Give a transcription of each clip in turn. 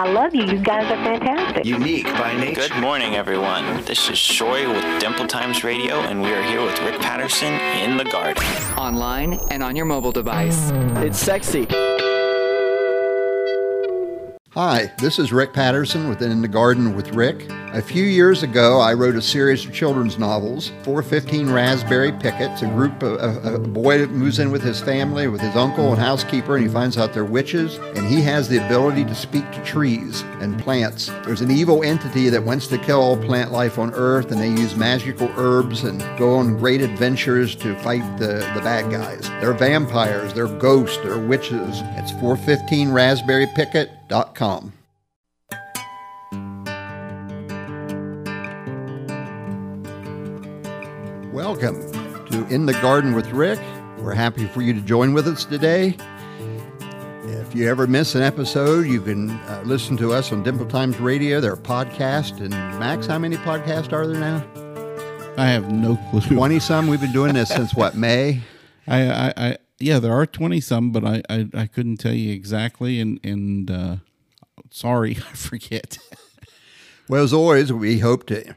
I love you. You guys are fantastic. Unique by nature. Good morning, everyone. This is Shoy with Dimple Times Radio, and we are here with Rick Patterson in the garden. Online and on your mobile device. It's sexy. Hi, this is Rick Patterson with In the Garden with Rick. A few years ago, I wrote a series of children's novels, 415 Raspberry Pickets. A group of a, a boy moves in with his family, with his uncle and housekeeper, and he finds out they're witches, and he has the ability to speak to trees and plants. There's an evil entity that wants to kill all plant life on Earth, and they use magical herbs and go on great adventures to fight the, the bad guys. They're vampires, they're ghosts, they're witches. It's 415 Raspberry Picket com. Welcome to In the Garden with Rick. We're happy for you to join with us today. If you ever miss an episode, you can uh, listen to us on Dimple Times Radio, their podcast. And Max, how many podcasts are there now? I have no clue. 20 some. We've been doing this since what, May? I, I, I yeah, there are 20 some, but I, I, I couldn't tell you exactly. And, and, uh, sorry, I forget. well, as always, we hope to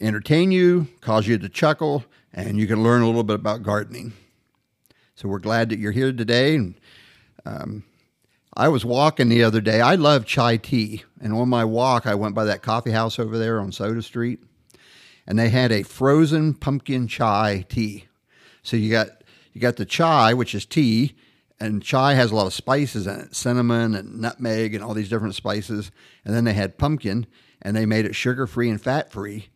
entertain you, cause you to chuckle, and you can learn a little bit about gardening. So we're glad that you're here today. And, um, I was walking the other day. I love chai tea. And on my walk, I went by that coffee house over there on Soda Street. And they had a frozen pumpkin chai tea. So you got you got the chai, which is tea, and chai has a lot of spices in it cinnamon and nutmeg and all these different spices and then they had pumpkin and they made it sugar free and fat free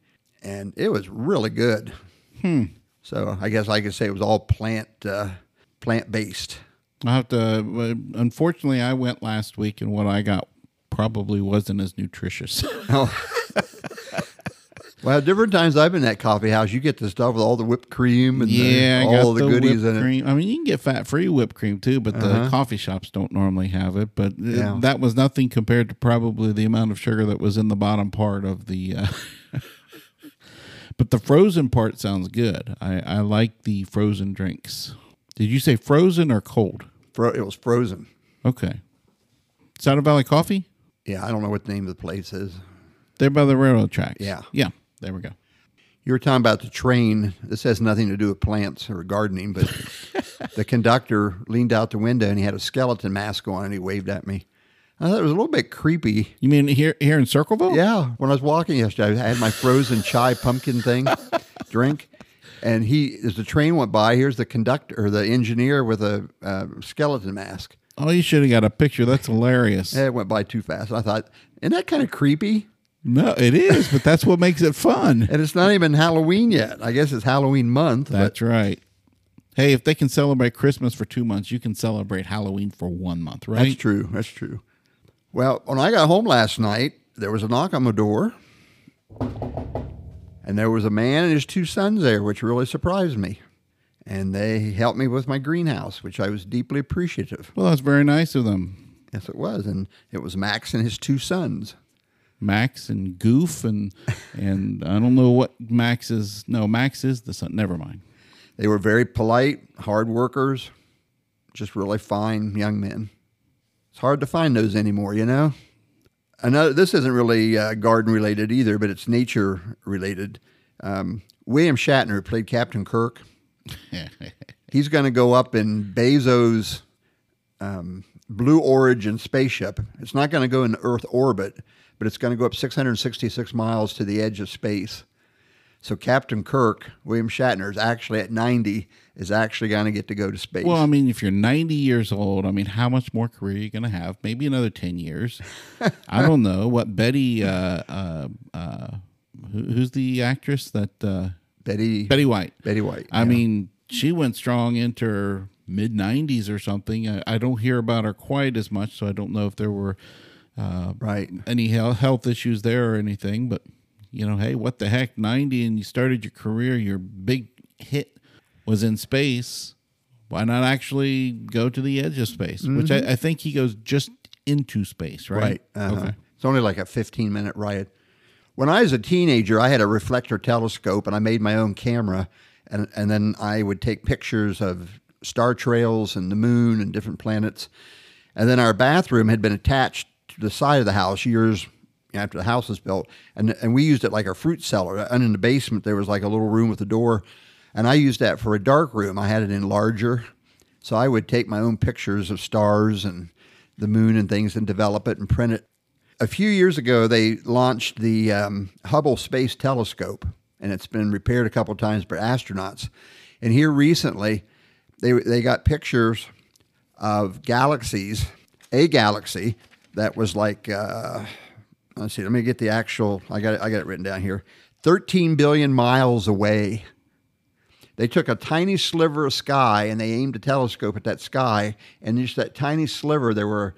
and it was really good hmm. so i guess i could say it was all plant uh, plant based i have to unfortunately i went last week and what i got probably wasn't as nutritious oh. Well, different times I've been at coffee house, you get the stuff with all the whipped cream and yeah, the, all the, the goodies in cream. it. I mean, you can get fat free whipped cream too, but uh-huh. the coffee shops don't normally have it. But yeah. it, that was nothing compared to probably the amount of sugar that was in the bottom part of the. Uh, but the frozen part sounds good. I, I like the frozen drinks. Did you say frozen or cold? Fro- it was frozen. Okay. Saddle Valley Coffee? Yeah, I don't know what the name of the place is. They're by the railroad tracks. Yeah. Yeah. There we go. You were talking about the train. This has nothing to do with plants or gardening, but the conductor leaned out the window and he had a skeleton mask on and he waved at me. I thought it was a little bit creepy. You mean here here in Circleville? Yeah. When I was walking yesterday, I had my frozen chai pumpkin thing drink, and he as the train went by, here's the conductor or the engineer with a uh, skeleton mask. Oh, you should have got a picture. That's hilarious. It went by too fast. I thought, isn't that kind of creepy? No, it is, but that's what makes it fun. And it's not even Halloween yet. I guess it's Halloween month. That's right. Hey, if they can celebrate Christmas for two months, you can celebrate Halloween for one month, right? That's true. That's true. Well, when I got home last night, there was a knock on my door, and there was a man and his two sons there, which really surprised me. And they helped me with my greenhouse, which I was deeply appreciative. Well, that's very nice of them. Yes, it was. And it was Max and his two sons. Max and Goof and and I don't know what Max is. No, Max is the son. Never mind. They were very polite, hard workers, just really fine young men. It's hard to find those anymore, you know. Another. This isn't really uh, garden related either, but it's nature related. Um, William Shatner played Captain Kirk. He's going to go up in Bezos' um, Blue Origin spaceship. It's not going to go in Earth orbit but it's going to go up 666 miles to the edge of space. So Captain Kirk, William Shatner, is actually at 90, is actually going to get to go to space. Well, I mean, if you're 90 years old, I mean, how much more career are you going to have? Maybe another 10 years. I don't know. What Betty, uh, uh, uh, who, who's the actress that? Uh, Betty. Betty White. Betty White. I yeah. mean, she went strong into her mid 90s or something. I, I don't hear about her quite as much, so I don't know if there were uh, right. Any health issues there or anything, but you know, hey, what the heck? Ninety, and you started your career. Your big hit was in space. Why not actually go to the edge of space? Mm-hmm. Which I, I, think he goes just into space, right? Right. Uh-huh. Okay. It's only like a fifteen minute ride. When I was a teenager, I had a reflector telescope, and I made my own camera, and and then I would take pictures of star trails and the moon and different planets. And then our bathroom had been attached the side of the house years after the house was built, and and we used it like a fruit cellar. And in the basement there was like a little room with a door, and I used that for a dark room. I had it in larger, so I would take my own pictures of stars and the moon and things and develop it and print it. A few years ago, they launched the um, Hubble Space Telescope, and it's been repaired a couple times by astronauts. And here recently, they they got pictures of galaxies, a galaxy that was like. Uh, let's see. Let me get the actual. I got it, I got it written down here. Thirteen billion miles away. They took a tiny sliver of sky and they aimed a telescope at that sky, and just that tiny sliver, there were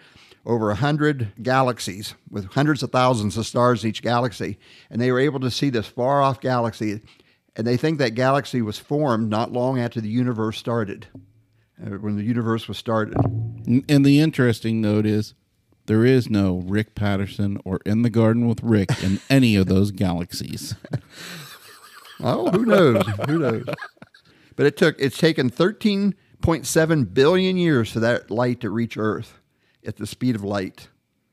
over 100 galaxies with hundreds of thousands of stars in each galaxy. And they were able to see this far off galaxy. And they think that galaxy was formed not long after the universe started, uh, when the universe was started. And the interesting note is there is no Rick Patterson or In the Garden with Rick in any of those galaxies. oh, who knows? who knows? But it took it's taken 13.7 billion years for that light to reach Earth at the speed of light.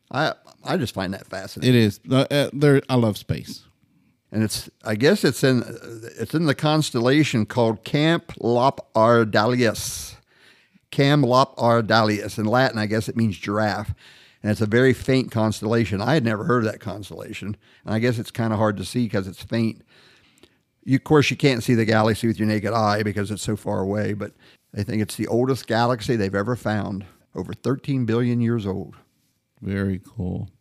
I I just find that fascinating. It is. Uh, there, I love space, and it's. I guess it's in it's in the constellation called Camp Lop Ardalius. Cam Lop Ardalius. In Latin, I guess it means giraffe, and it's a very faint constellation. I had never heard of that constellation, and I guess it's kind of hard to see because it's faint. You, of course, you can't see the galaxy with your naked eye because it's so far away, but they think it's the oldest galaxy they've ever found over 13 billion years old. Very cool.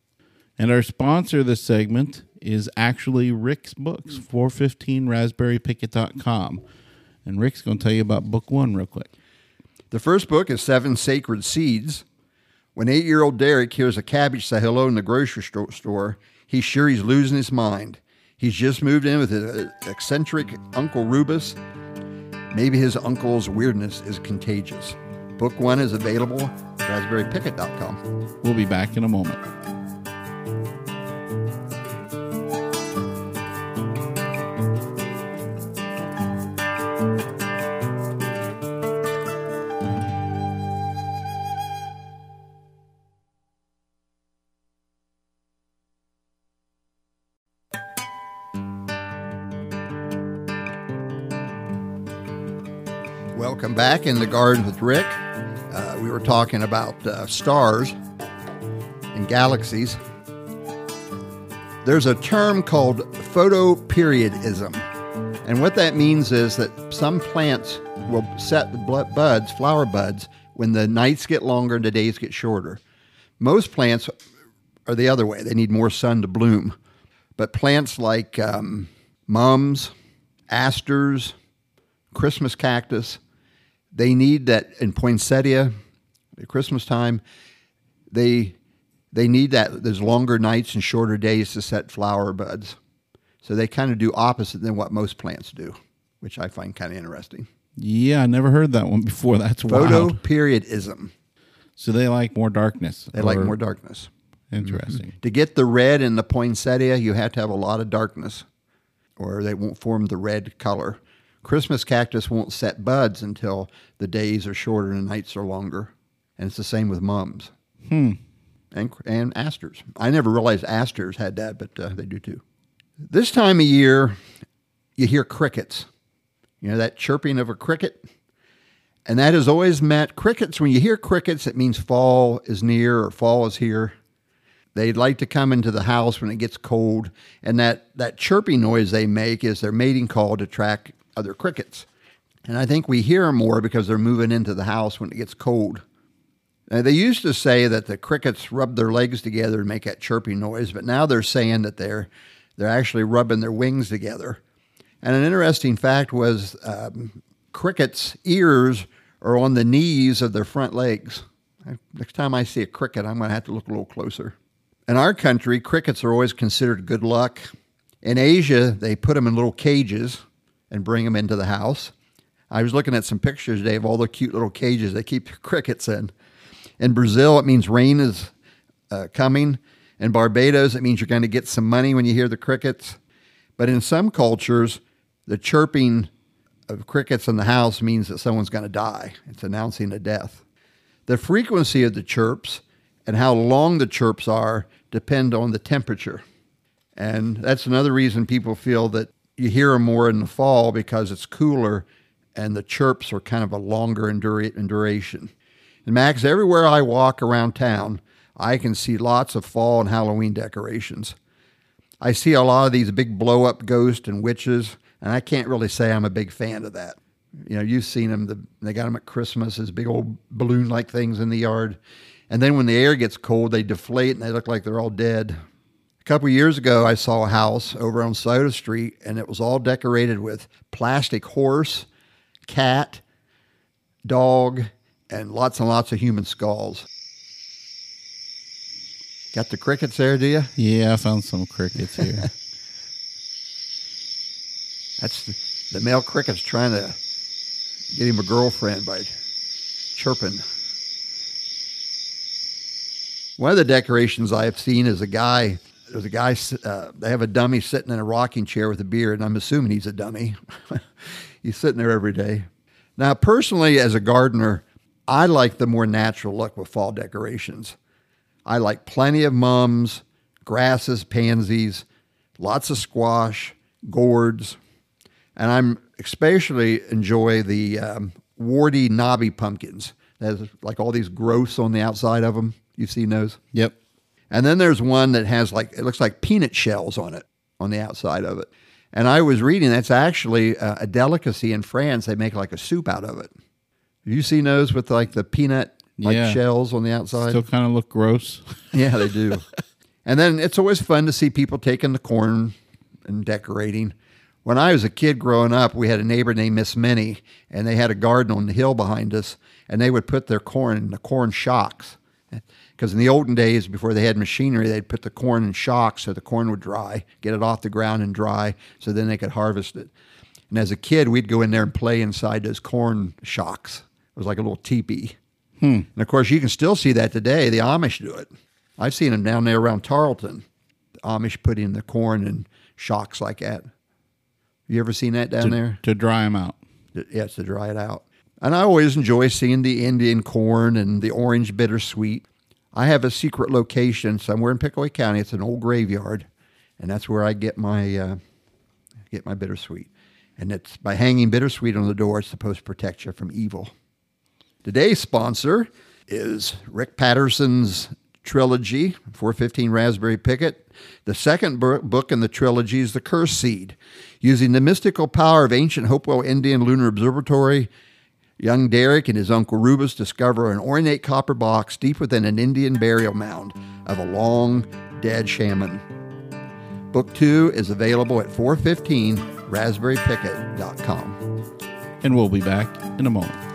And our sponsor this segment is actually Rick's Books, 415raspberrypicket.com. And Rick's going to tell you about book one real quick. The first book is Seven Sacred Seeds. When eight year old Derek hears a cabbage say hello in the grocery store, he's sure he's losing his mind. He's just moved in with his eccentric Uncle Rubus. Maybe his uncle's weirdness is contagious. Book one is available at raspberrypicket.com. We'll be back in a moment. Welcome back in the garden with Rick we were talking about uh, stars and galaxies. There's a term called photoperiodism. And what that means is that some plants will set the buds, flower buds, when the nights get longer and the days get shorter. Most plants are the other way, they need more sun to bloom. But plants like um, mums, asters, Christmas cactus, they need that in poinsettia, at Christmas time, they they need that there's longer nights and shorter days to set flower buds. So they kind of do opposite than what most plants do, which I find kind of interesting. Yeah, I never heard that one before. That's photo wild. periodism. So they like more darkness. They like more darkness. Interesting. Mm-hmm. To get the red in the poinsettia, you have to have a lot of darkness, or they won't form the red color. Christmas cactus won't set buds until the days are shorter and the nights are longer and it's the same with mums. Hmm. And, and asters. I never realized asters had that, but uh, they do too. This time of year, you hear crickets. You know that chirping of a cricket? And that has always meant crickets. When you hear crickets, it means fall is near or fall is here. They like to come into the house when it gets cold, and that, that chirping noise they make is their mating call to attract other crickets. And I think we hear them more because they're moving into the house when it gets cold. Now, they used to say that the crickets rub their legs together and make that chirping noise, but now they're saying that they're they're actually rubbing their wings together. And an interesting fact was um, crickets' ears are on the knees of their front legs. Next time I see a cricket, I'm going to have to look a little closer. In our country, crickets are always considered good luck. In Asia, they put them in little cages and bring them into the house. I was looking at some pictures today of all the cute little cages they keep crickets in. In Brazil, it means rain is uh, coming. In Barbados, it means you're going to get some money when you hear the crickets. But in some cultures, the chirping of crickets in the house means that someone's going to die. It's announcing a death. The frequency of the chirps and how long the chirps are depend on the temperature. And that's another reason people feel that you hear them more in the fall because it's cooler and the chirps are kind of a longer in, dura- in duration. And Max, everywhere I walk around town, I can see lots of fall and Halloween decorations. I see a lot of these big blow up ghosts and witches, and I can't really say I'm a big fan of that. You know, you've seen them. The, they got them at Christmas as big old balloon like things in the yard. And then when the air gets cold, they deflate and they look like they're all dead. A couple years ago, I saw a house over on Soda Street, and it was all decorated with plastic horse, cat, dog, and lots and lots of human skulls. Got the crickets there, do you? Yeah, I found some crickets here. That's the, the male cricket's trying to get him a girlfriend by chirping. One of the decorations I've seen is a guy. There's a guy. Uh, they have a dummy sitting in a rocking chair with a beard, and I'm assuming he's a dummy. he's sitting there every day. Now, personally, as a gardener, I like the more natural look with fall decorations. I like plenty of mums, grasses, pansies, lots of squash, gourds, and I'm especially enjoy the um, warty knobby pumpkins. There's like all these growths on the outside of them. You've seen those? Yep. And then there's one that has like it looks like peanut shells on it on the outside of it. And I was reading that's actually a, a delicacy in France. They make like a soup out of it. Have you seen those with like the peanut like Yeah. shells on the outside? Still kind of look gross. Yeah, they do. and then it's always fun to see people taking the corn and decorating. When I was a kid growing up, we had a neighbor named Miss Minnie, and they had a garden on the hill behind us, and they would put their corn in the corn shocks. Because in the olden days, before they had machinery, they'd put the corn in shocks so the corn would dry, get it off the ground and dry, so then they could harvest it. And as a kid, we'd go in there and play inside those corn shocks. It was like a little teepee. Hmm. And of course, you can still see that today. The Amish do it. I've seen them down there around Tarlton. The Amish put in the corn in shocks like that. You ever seen that down to, there? to dry them out. Yes, to dry it out. And I always enjoy seeing the Indian corn and the orange bittersweet. I have a secret location somewhere in Pickaway County. It's an old graveyard, and that's where I get my uh, get my bittersweet. And it's by hanging bittersweet on the door, it's supposed to protect you from evil. Today's sponsor is Rick Patterson's trilogy, 415 Raspberry Picket. The second book in the trilogy is The Curse Seed. Using the mystical power of ancient Hopewell Indian Lunar Observatory, young Derek and his uncle Rubus discover an ornate copper box deep within an Indian burial mound of a long dead shaman. Book two is available at 415raspberrypicket.com. And we'll be back in a moment.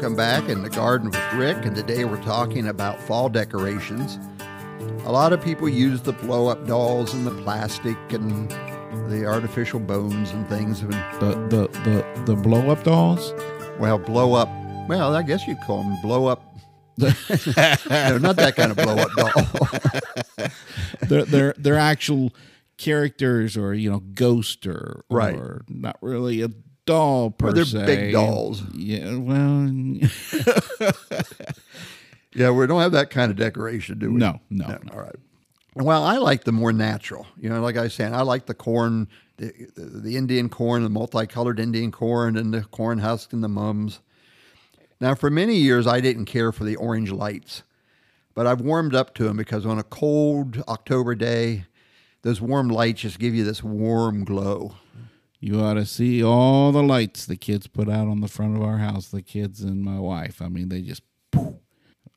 Welcome back in the garden with Rick, and today we're talking about fall decorations. A lot of people use the blow up dolls and the plastic and the artificial bones and things. And, The the the, the blow up dolls. well, blow up, well, I guess you'd call them blow up. no, not that kind of blow up doll. they're they're they're actual characters or you know ghost or Right. or not really a doll per Well, they're se. big dolls. Yeah, well, yeah, we don't have that kind of decoration, do we? no, no, no. All right. Well, I like the more natural. You know, like I was saying, I like the corn, the, the, the Indian corn, the multicolored Indian corn, and the corn husk and the mums. Now, for many years, I didn't care for the orange lights, but I've warmed up to them because on a cold October day, those warm lights just give you this warm glow. You ought to see all the lights the kids put out on the front of our house. The kids and my wife. I mean, they just.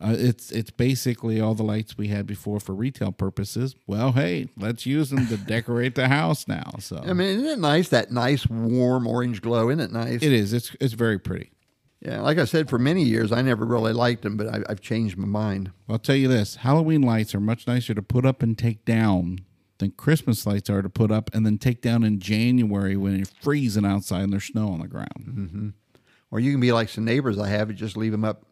Uh, it's it's basically all the lights we had before for retail purposes. Well, hey, let's use them to decorate the house now. So I mean, isn't it nice? That nice warm orange glow, isn't it nice? it is. It's it's very pretty. Yeah, like I said, for many years I never really liked them, but I, I've changed my mind. I'll tell you this: Halloween lights are much nicer to put up and take down than Christmas lights are to put up and then take down in January when it's freezing outside and there's snow on the ground. Mm-hmm. Or you can be like some neighbors I have and just leave them up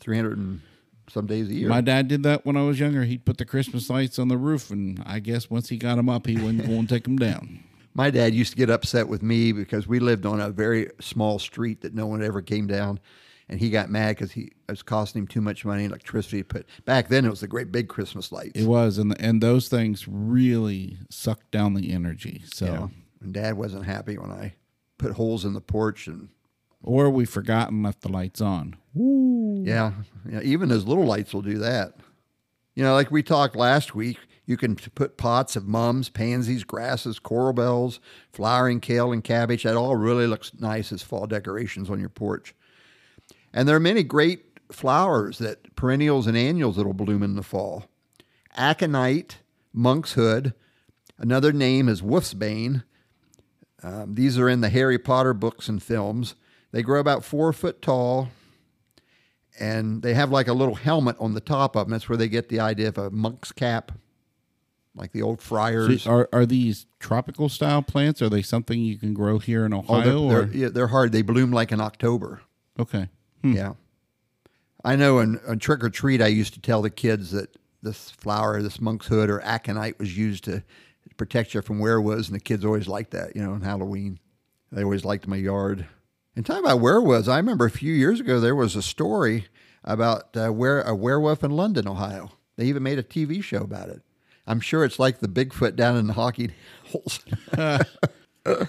300 and some days a year. My dad did that when I was younger. He'd put the Christmas lights on the roof, and I guess once he got them up, he wouldn't go and take them down. My dad used to get upset with me because we lived on a very small street that no one ever came down. And he got mad because he it was costing him too much money in electricity. But back then, it was the great big Christmas lights. It was, and and those things really sucked down the energy. So, Yeah. And Dad wasn't happy when I put holes in the porch and or we forgot and left the lights on. yeah, yeah, even those little lights will do that. You know, like we talked last week, you can put pots of mums, pansies, grasses, coral bells, flowering kale and cabbage. That all really looks nice as fall decorations on your porch. And there are many great flowers that perennials and annuals that'll bloom in the fall. Aconite, monkshood, another name is wolfsbane. Um, these are in the Harry Potter books and films. They grow about four foot tall, and they have like a little helmet on the top of them. That's where they get the idea of a monk's cap, like the old friars. So are are these tropical style plants? Are they something you can grow here in Oh, Ohio? they're, or they're, yeah, they're hard. They bloom like in October. okay, Yeah. I know in, on trick or treat, I used to tell the kids that this flower, this monk's hood or aconite, was used to protect you from werewolves, and the kids always liked that, you know, on Halloween. They always liked my yard. And talking about werewolves, I remember a few years ago there was a story about uh, where a werewolf in London, Ohio. They even made a TV show about it. I'm sure it's like the Bigfoot down in the hockey holes. and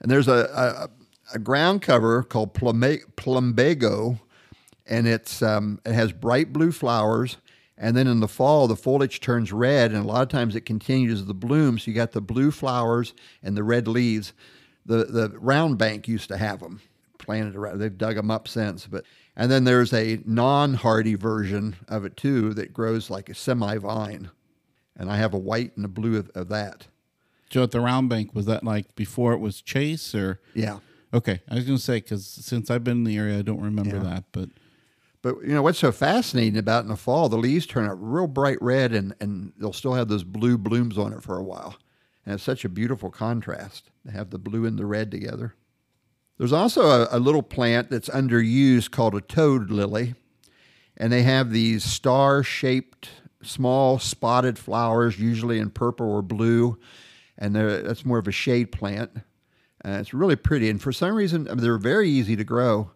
there's a, a, a ground cover called Plumba- Plumbago, and it's um, it has bright blue flowers. And then in the fall, the foliage turns red, and a lot of times it continues the bloom. So you got the blue flowers and the red leaves. The the round bank used to have them planted around. They've dug them up since, but and then there's a non-hardy version of it too that grows like a semi-vine, and I have a white and a blue of, of that. so at the round bank was that like before it was Chase or Yeah. Okay? I was gonna say because since I've been in the area, I don't remember Yeah. that, but But you know what's so fascinating about in the fall, the leaves turn out real bright red, and and they'll still have those blue blooms on it for a while, and it's such a beautiful contrast to have the blue and the red together. There's also a, a little plant that's underused called a toad lily, and they have these star-shaped, small spotted flowers, usually in purple or blue, and they're, that's more of a shade plant. It's really pretty, and for some reason, I mean, they're very easy to grow,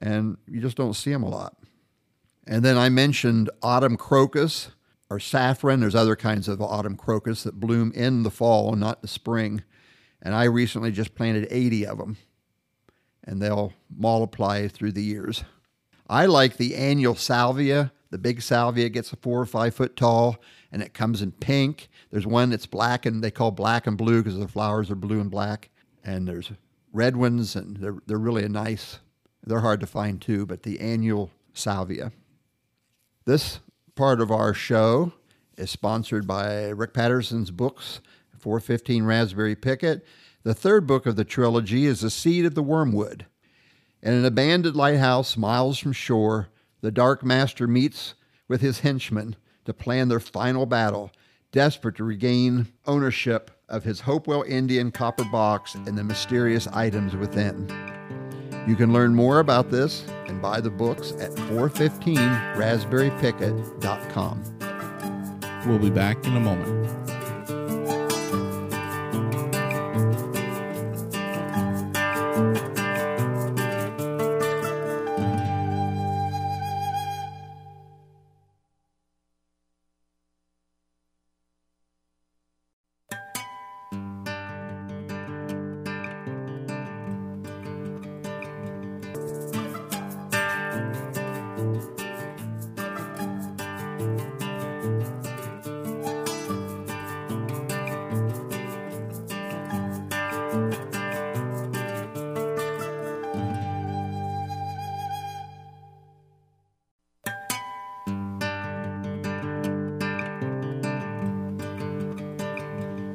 and you just don't see them a lot. And then I mentioned autumn crocus or saffron. There's other kinds of autumn crocus that bloom in the fall, not the spring. And I recently just planted 80 of them, and they'll multiply through the years. I like the annual salvia. The big salvia gets a four or five foot tall, and it comes in pink. There's one that's black, and they call black and blue because the flowers are blue and black. And there's red ones, and they're, they're really a nice. They're hard to find too, but the annual salvia. This part of our show is sponsored by Rick Patterson's books, 415 Raspberry Picket. The third book of the trilogy is The Seed of the Wormwood. In an abandoned lighthouse miles from shore, the Dark Master meets with his henchmen to plan their final battle, desperate to regain ownership of his Hopewell Indian copper box and the mysterious items within. You can learn more about this and buy the books at 415raspberrypicket.com. we'll be back in a moment.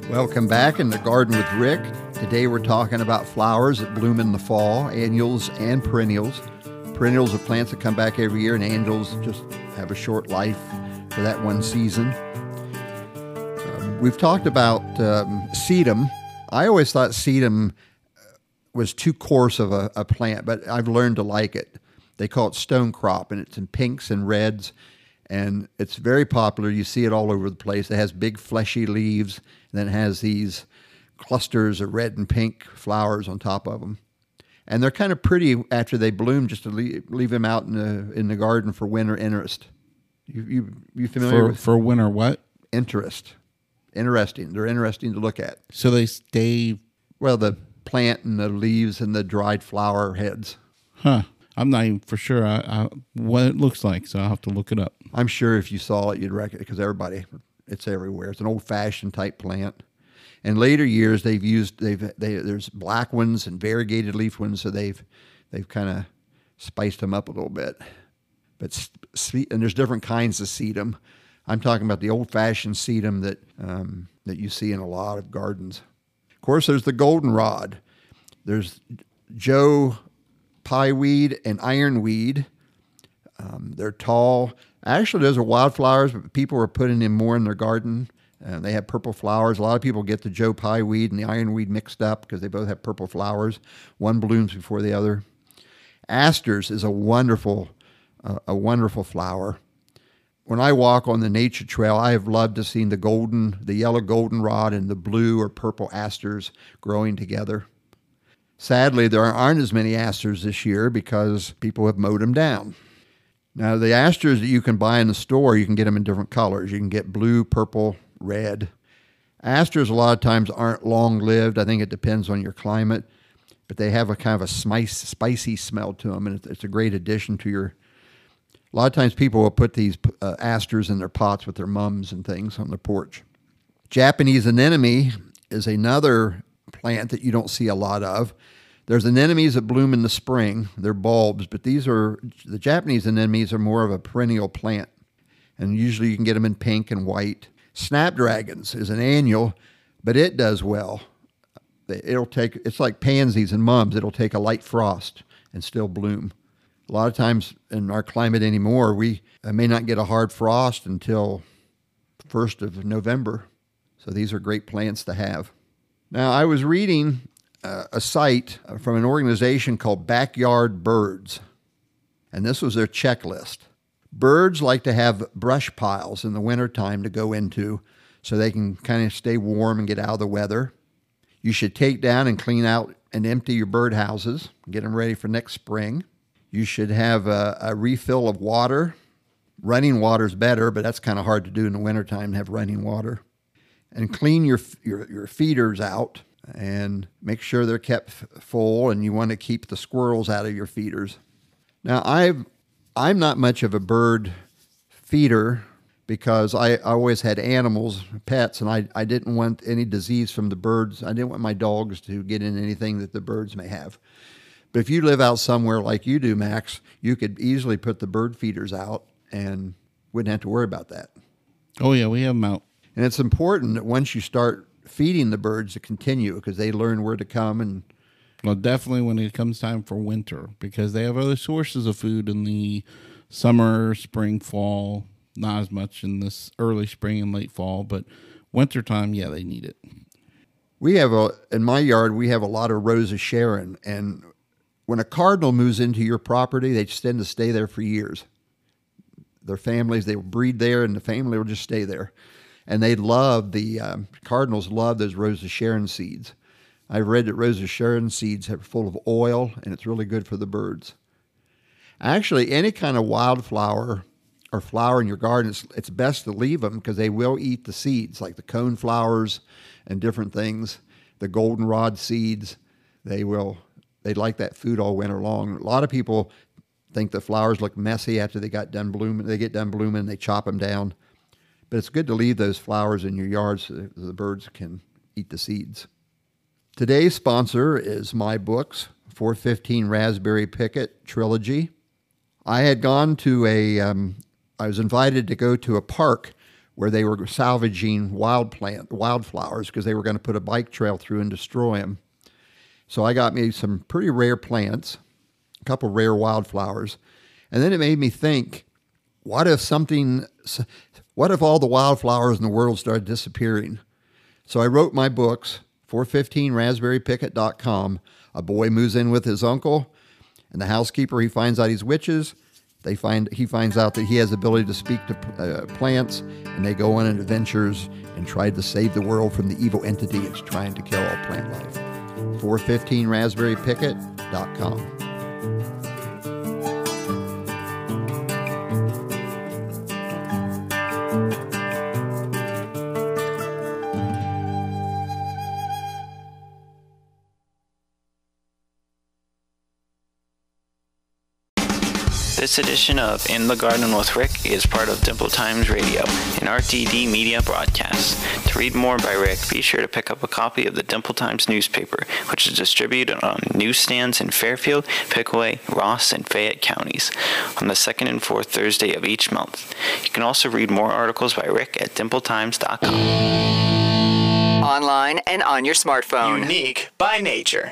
Welcome back in the Garden with Rick. Today we're talking about flowers that bloom in the fall, annuals and perennials. Perennials are plants that come back every year, and annuals just have a short life for that one season. Um, we've talked about um, sedum. I always thought sedum was too coarse of a, a plant, but I've learned to like it. They call it stone crop, and it's in pinks and reds, and it's very popular. You see it all over the place. It has big fleshy leaves, and then it has these clusters of red and pink flowers on top of them and they're kind of pretty after they bloom. Just to leave, leave them out in the in the garden for winter interest. You you you familiar for, with for winter what interest? Interesting. They're interesting to look at. So they stay. Well, the plant and the leaves and the dried flower heads. Huh. I'm not even for sure I, I, what it looks like, so I'll have to look it up. I'm sure if you saw it, you'd recognize it because everybody, it's everywhere. It's an old fashioned type plant. In later years, they've used they've they, there's black ones and variegated leaf ones, so they've they've kind of spiced them up a little bit. But and there's different kinds of sedum. I'm talking about the old-fashioned sedum that um, that you see in a lot of gardens. Of course, there's the goldenrod. There's Joe Pye weed and ironweed. Um, they're tall. Actually, those are wildflowers, but people are putting them more in their garden uh, they have purple flowers. A lot of people get the Joe Pye weed and the ironweed mixed up because they both have purple flowers. One blooms before the other. Asters is a wonderful, uh, a wonderful flower. When I walk on the nature trail, I have loved to see the golden, the yellow goldenrod and the blue or purple asters growing together. Sadly, there aren't as many asters this year because people have mowed them down. Now, the asters that you can buy in the store, you can get them in different colors. You can get blue, purple, red. Asters a lot of times aren't long lived. I think it depends on your climate, but they have a kind of a spicy smell to them, and it's a great addition to your. A lot of times people will put these uh, asters in their pots with their mums and things on the porch. Japanese anemone is another plant that you don't see a lot of. There's anemones that bloom in the spring. They're bulbs, but these are the Japanese anemones are more of a perennial plant, and usually you can get them in pink and white. Snapdragons is an annual, but it does well. It'll take it's like pansies and mums. It'll take a light frost and still bloom. A lot of times in our climate anymore, we may not get a hard frost until first of November. So these are great plants to have. Now I was reading uh, a site from an organization called Backyard Birds, and this was their checklist. Birds like to have brush piles in the wintertime to go into so they can kind of stay warm and get out of the weather. You should take down and clean out and empty your bird houses, get them ready for next spring. You should have a, a refill of water. Running water is better, but that's kind of hard to do in the wintertime to have running water. And clean your, your, your feeders out and make sure they're kept full, and you want to keep the squirrels out of your feeders. Now, I've I'm not much of a bird feeder because I, I always had animals, pets, and I, I didn't want any disease from the birds. I didn't want my dogs to get in anything that the birds may have. But if you live out somewhere like you do, Max, you could easily put the bird feeders out and wouldn't have to worry about that. Oh, yeah, we have them out. And it's important that once you start feeding the birds to continue because they learn where to come and well, definitely when it comes time for winter because they have other sources of food in the summer, spring, fall. Not as much in this early spring and late fall, but wintertime, yeah, they need it. We have a in my yard. We have a lot of Rose of Sharon, and when a cardinal moves into your property, they tend to stay there for years. Their families they will breed there, and the family will just stay there. And they love the um, cardinals love those Rose of Sharon seeds. I've read that Rose of Sharon seeds are full of oil and it's really good for the birds. Actually, any kind of wildflower or flower in your garden, it's, it's best to leave them because they will eat the seeds, like the cone flowers and different things, the goldenrod seeds. They will, they like that food all winter long. A lot of people think the flowers look messy after they got done blooming. They get done blooming, they chop them down. But it's good to leave those flowers in your yard so the birds can eat the seeds. Today's sponsor is my books, 415 Raspberry Picket Trilogy. I had gone to a, um, I was invited to go to a park where they were salvaging wild plant wildflowers because they were going to put a bike trail through and destroy them. So I got me some pretty rare plants, a couple rare wildflowers, and then it made me think, what if something, what if all the wildflowers in the world started disappearing? So I wrote my books, 415raspberrypicket.com. A boy moves in with his uncle, and the housekeeper he finds out he's witches. They find he finds out that he has the ability to speak to uh, plants, and they go on adventures and try to save the world from the evil entity that's trying to kill all plant life. 415raspberrypicket.com. This edition of In the Garden with Rick is part of Dimple Times Radio, an RTD media broadcast. To read more by Rick, be sure to pick up a copy of the Dimple Times newspaper, which is distributed on newsstands in Fairfield, Pickaway, Ross, and Fayette counties on the second and fourth Thursday of each month. You can also read more articles by Rick at dimpletimes.com. Online and on your smartphone. Unique by nature.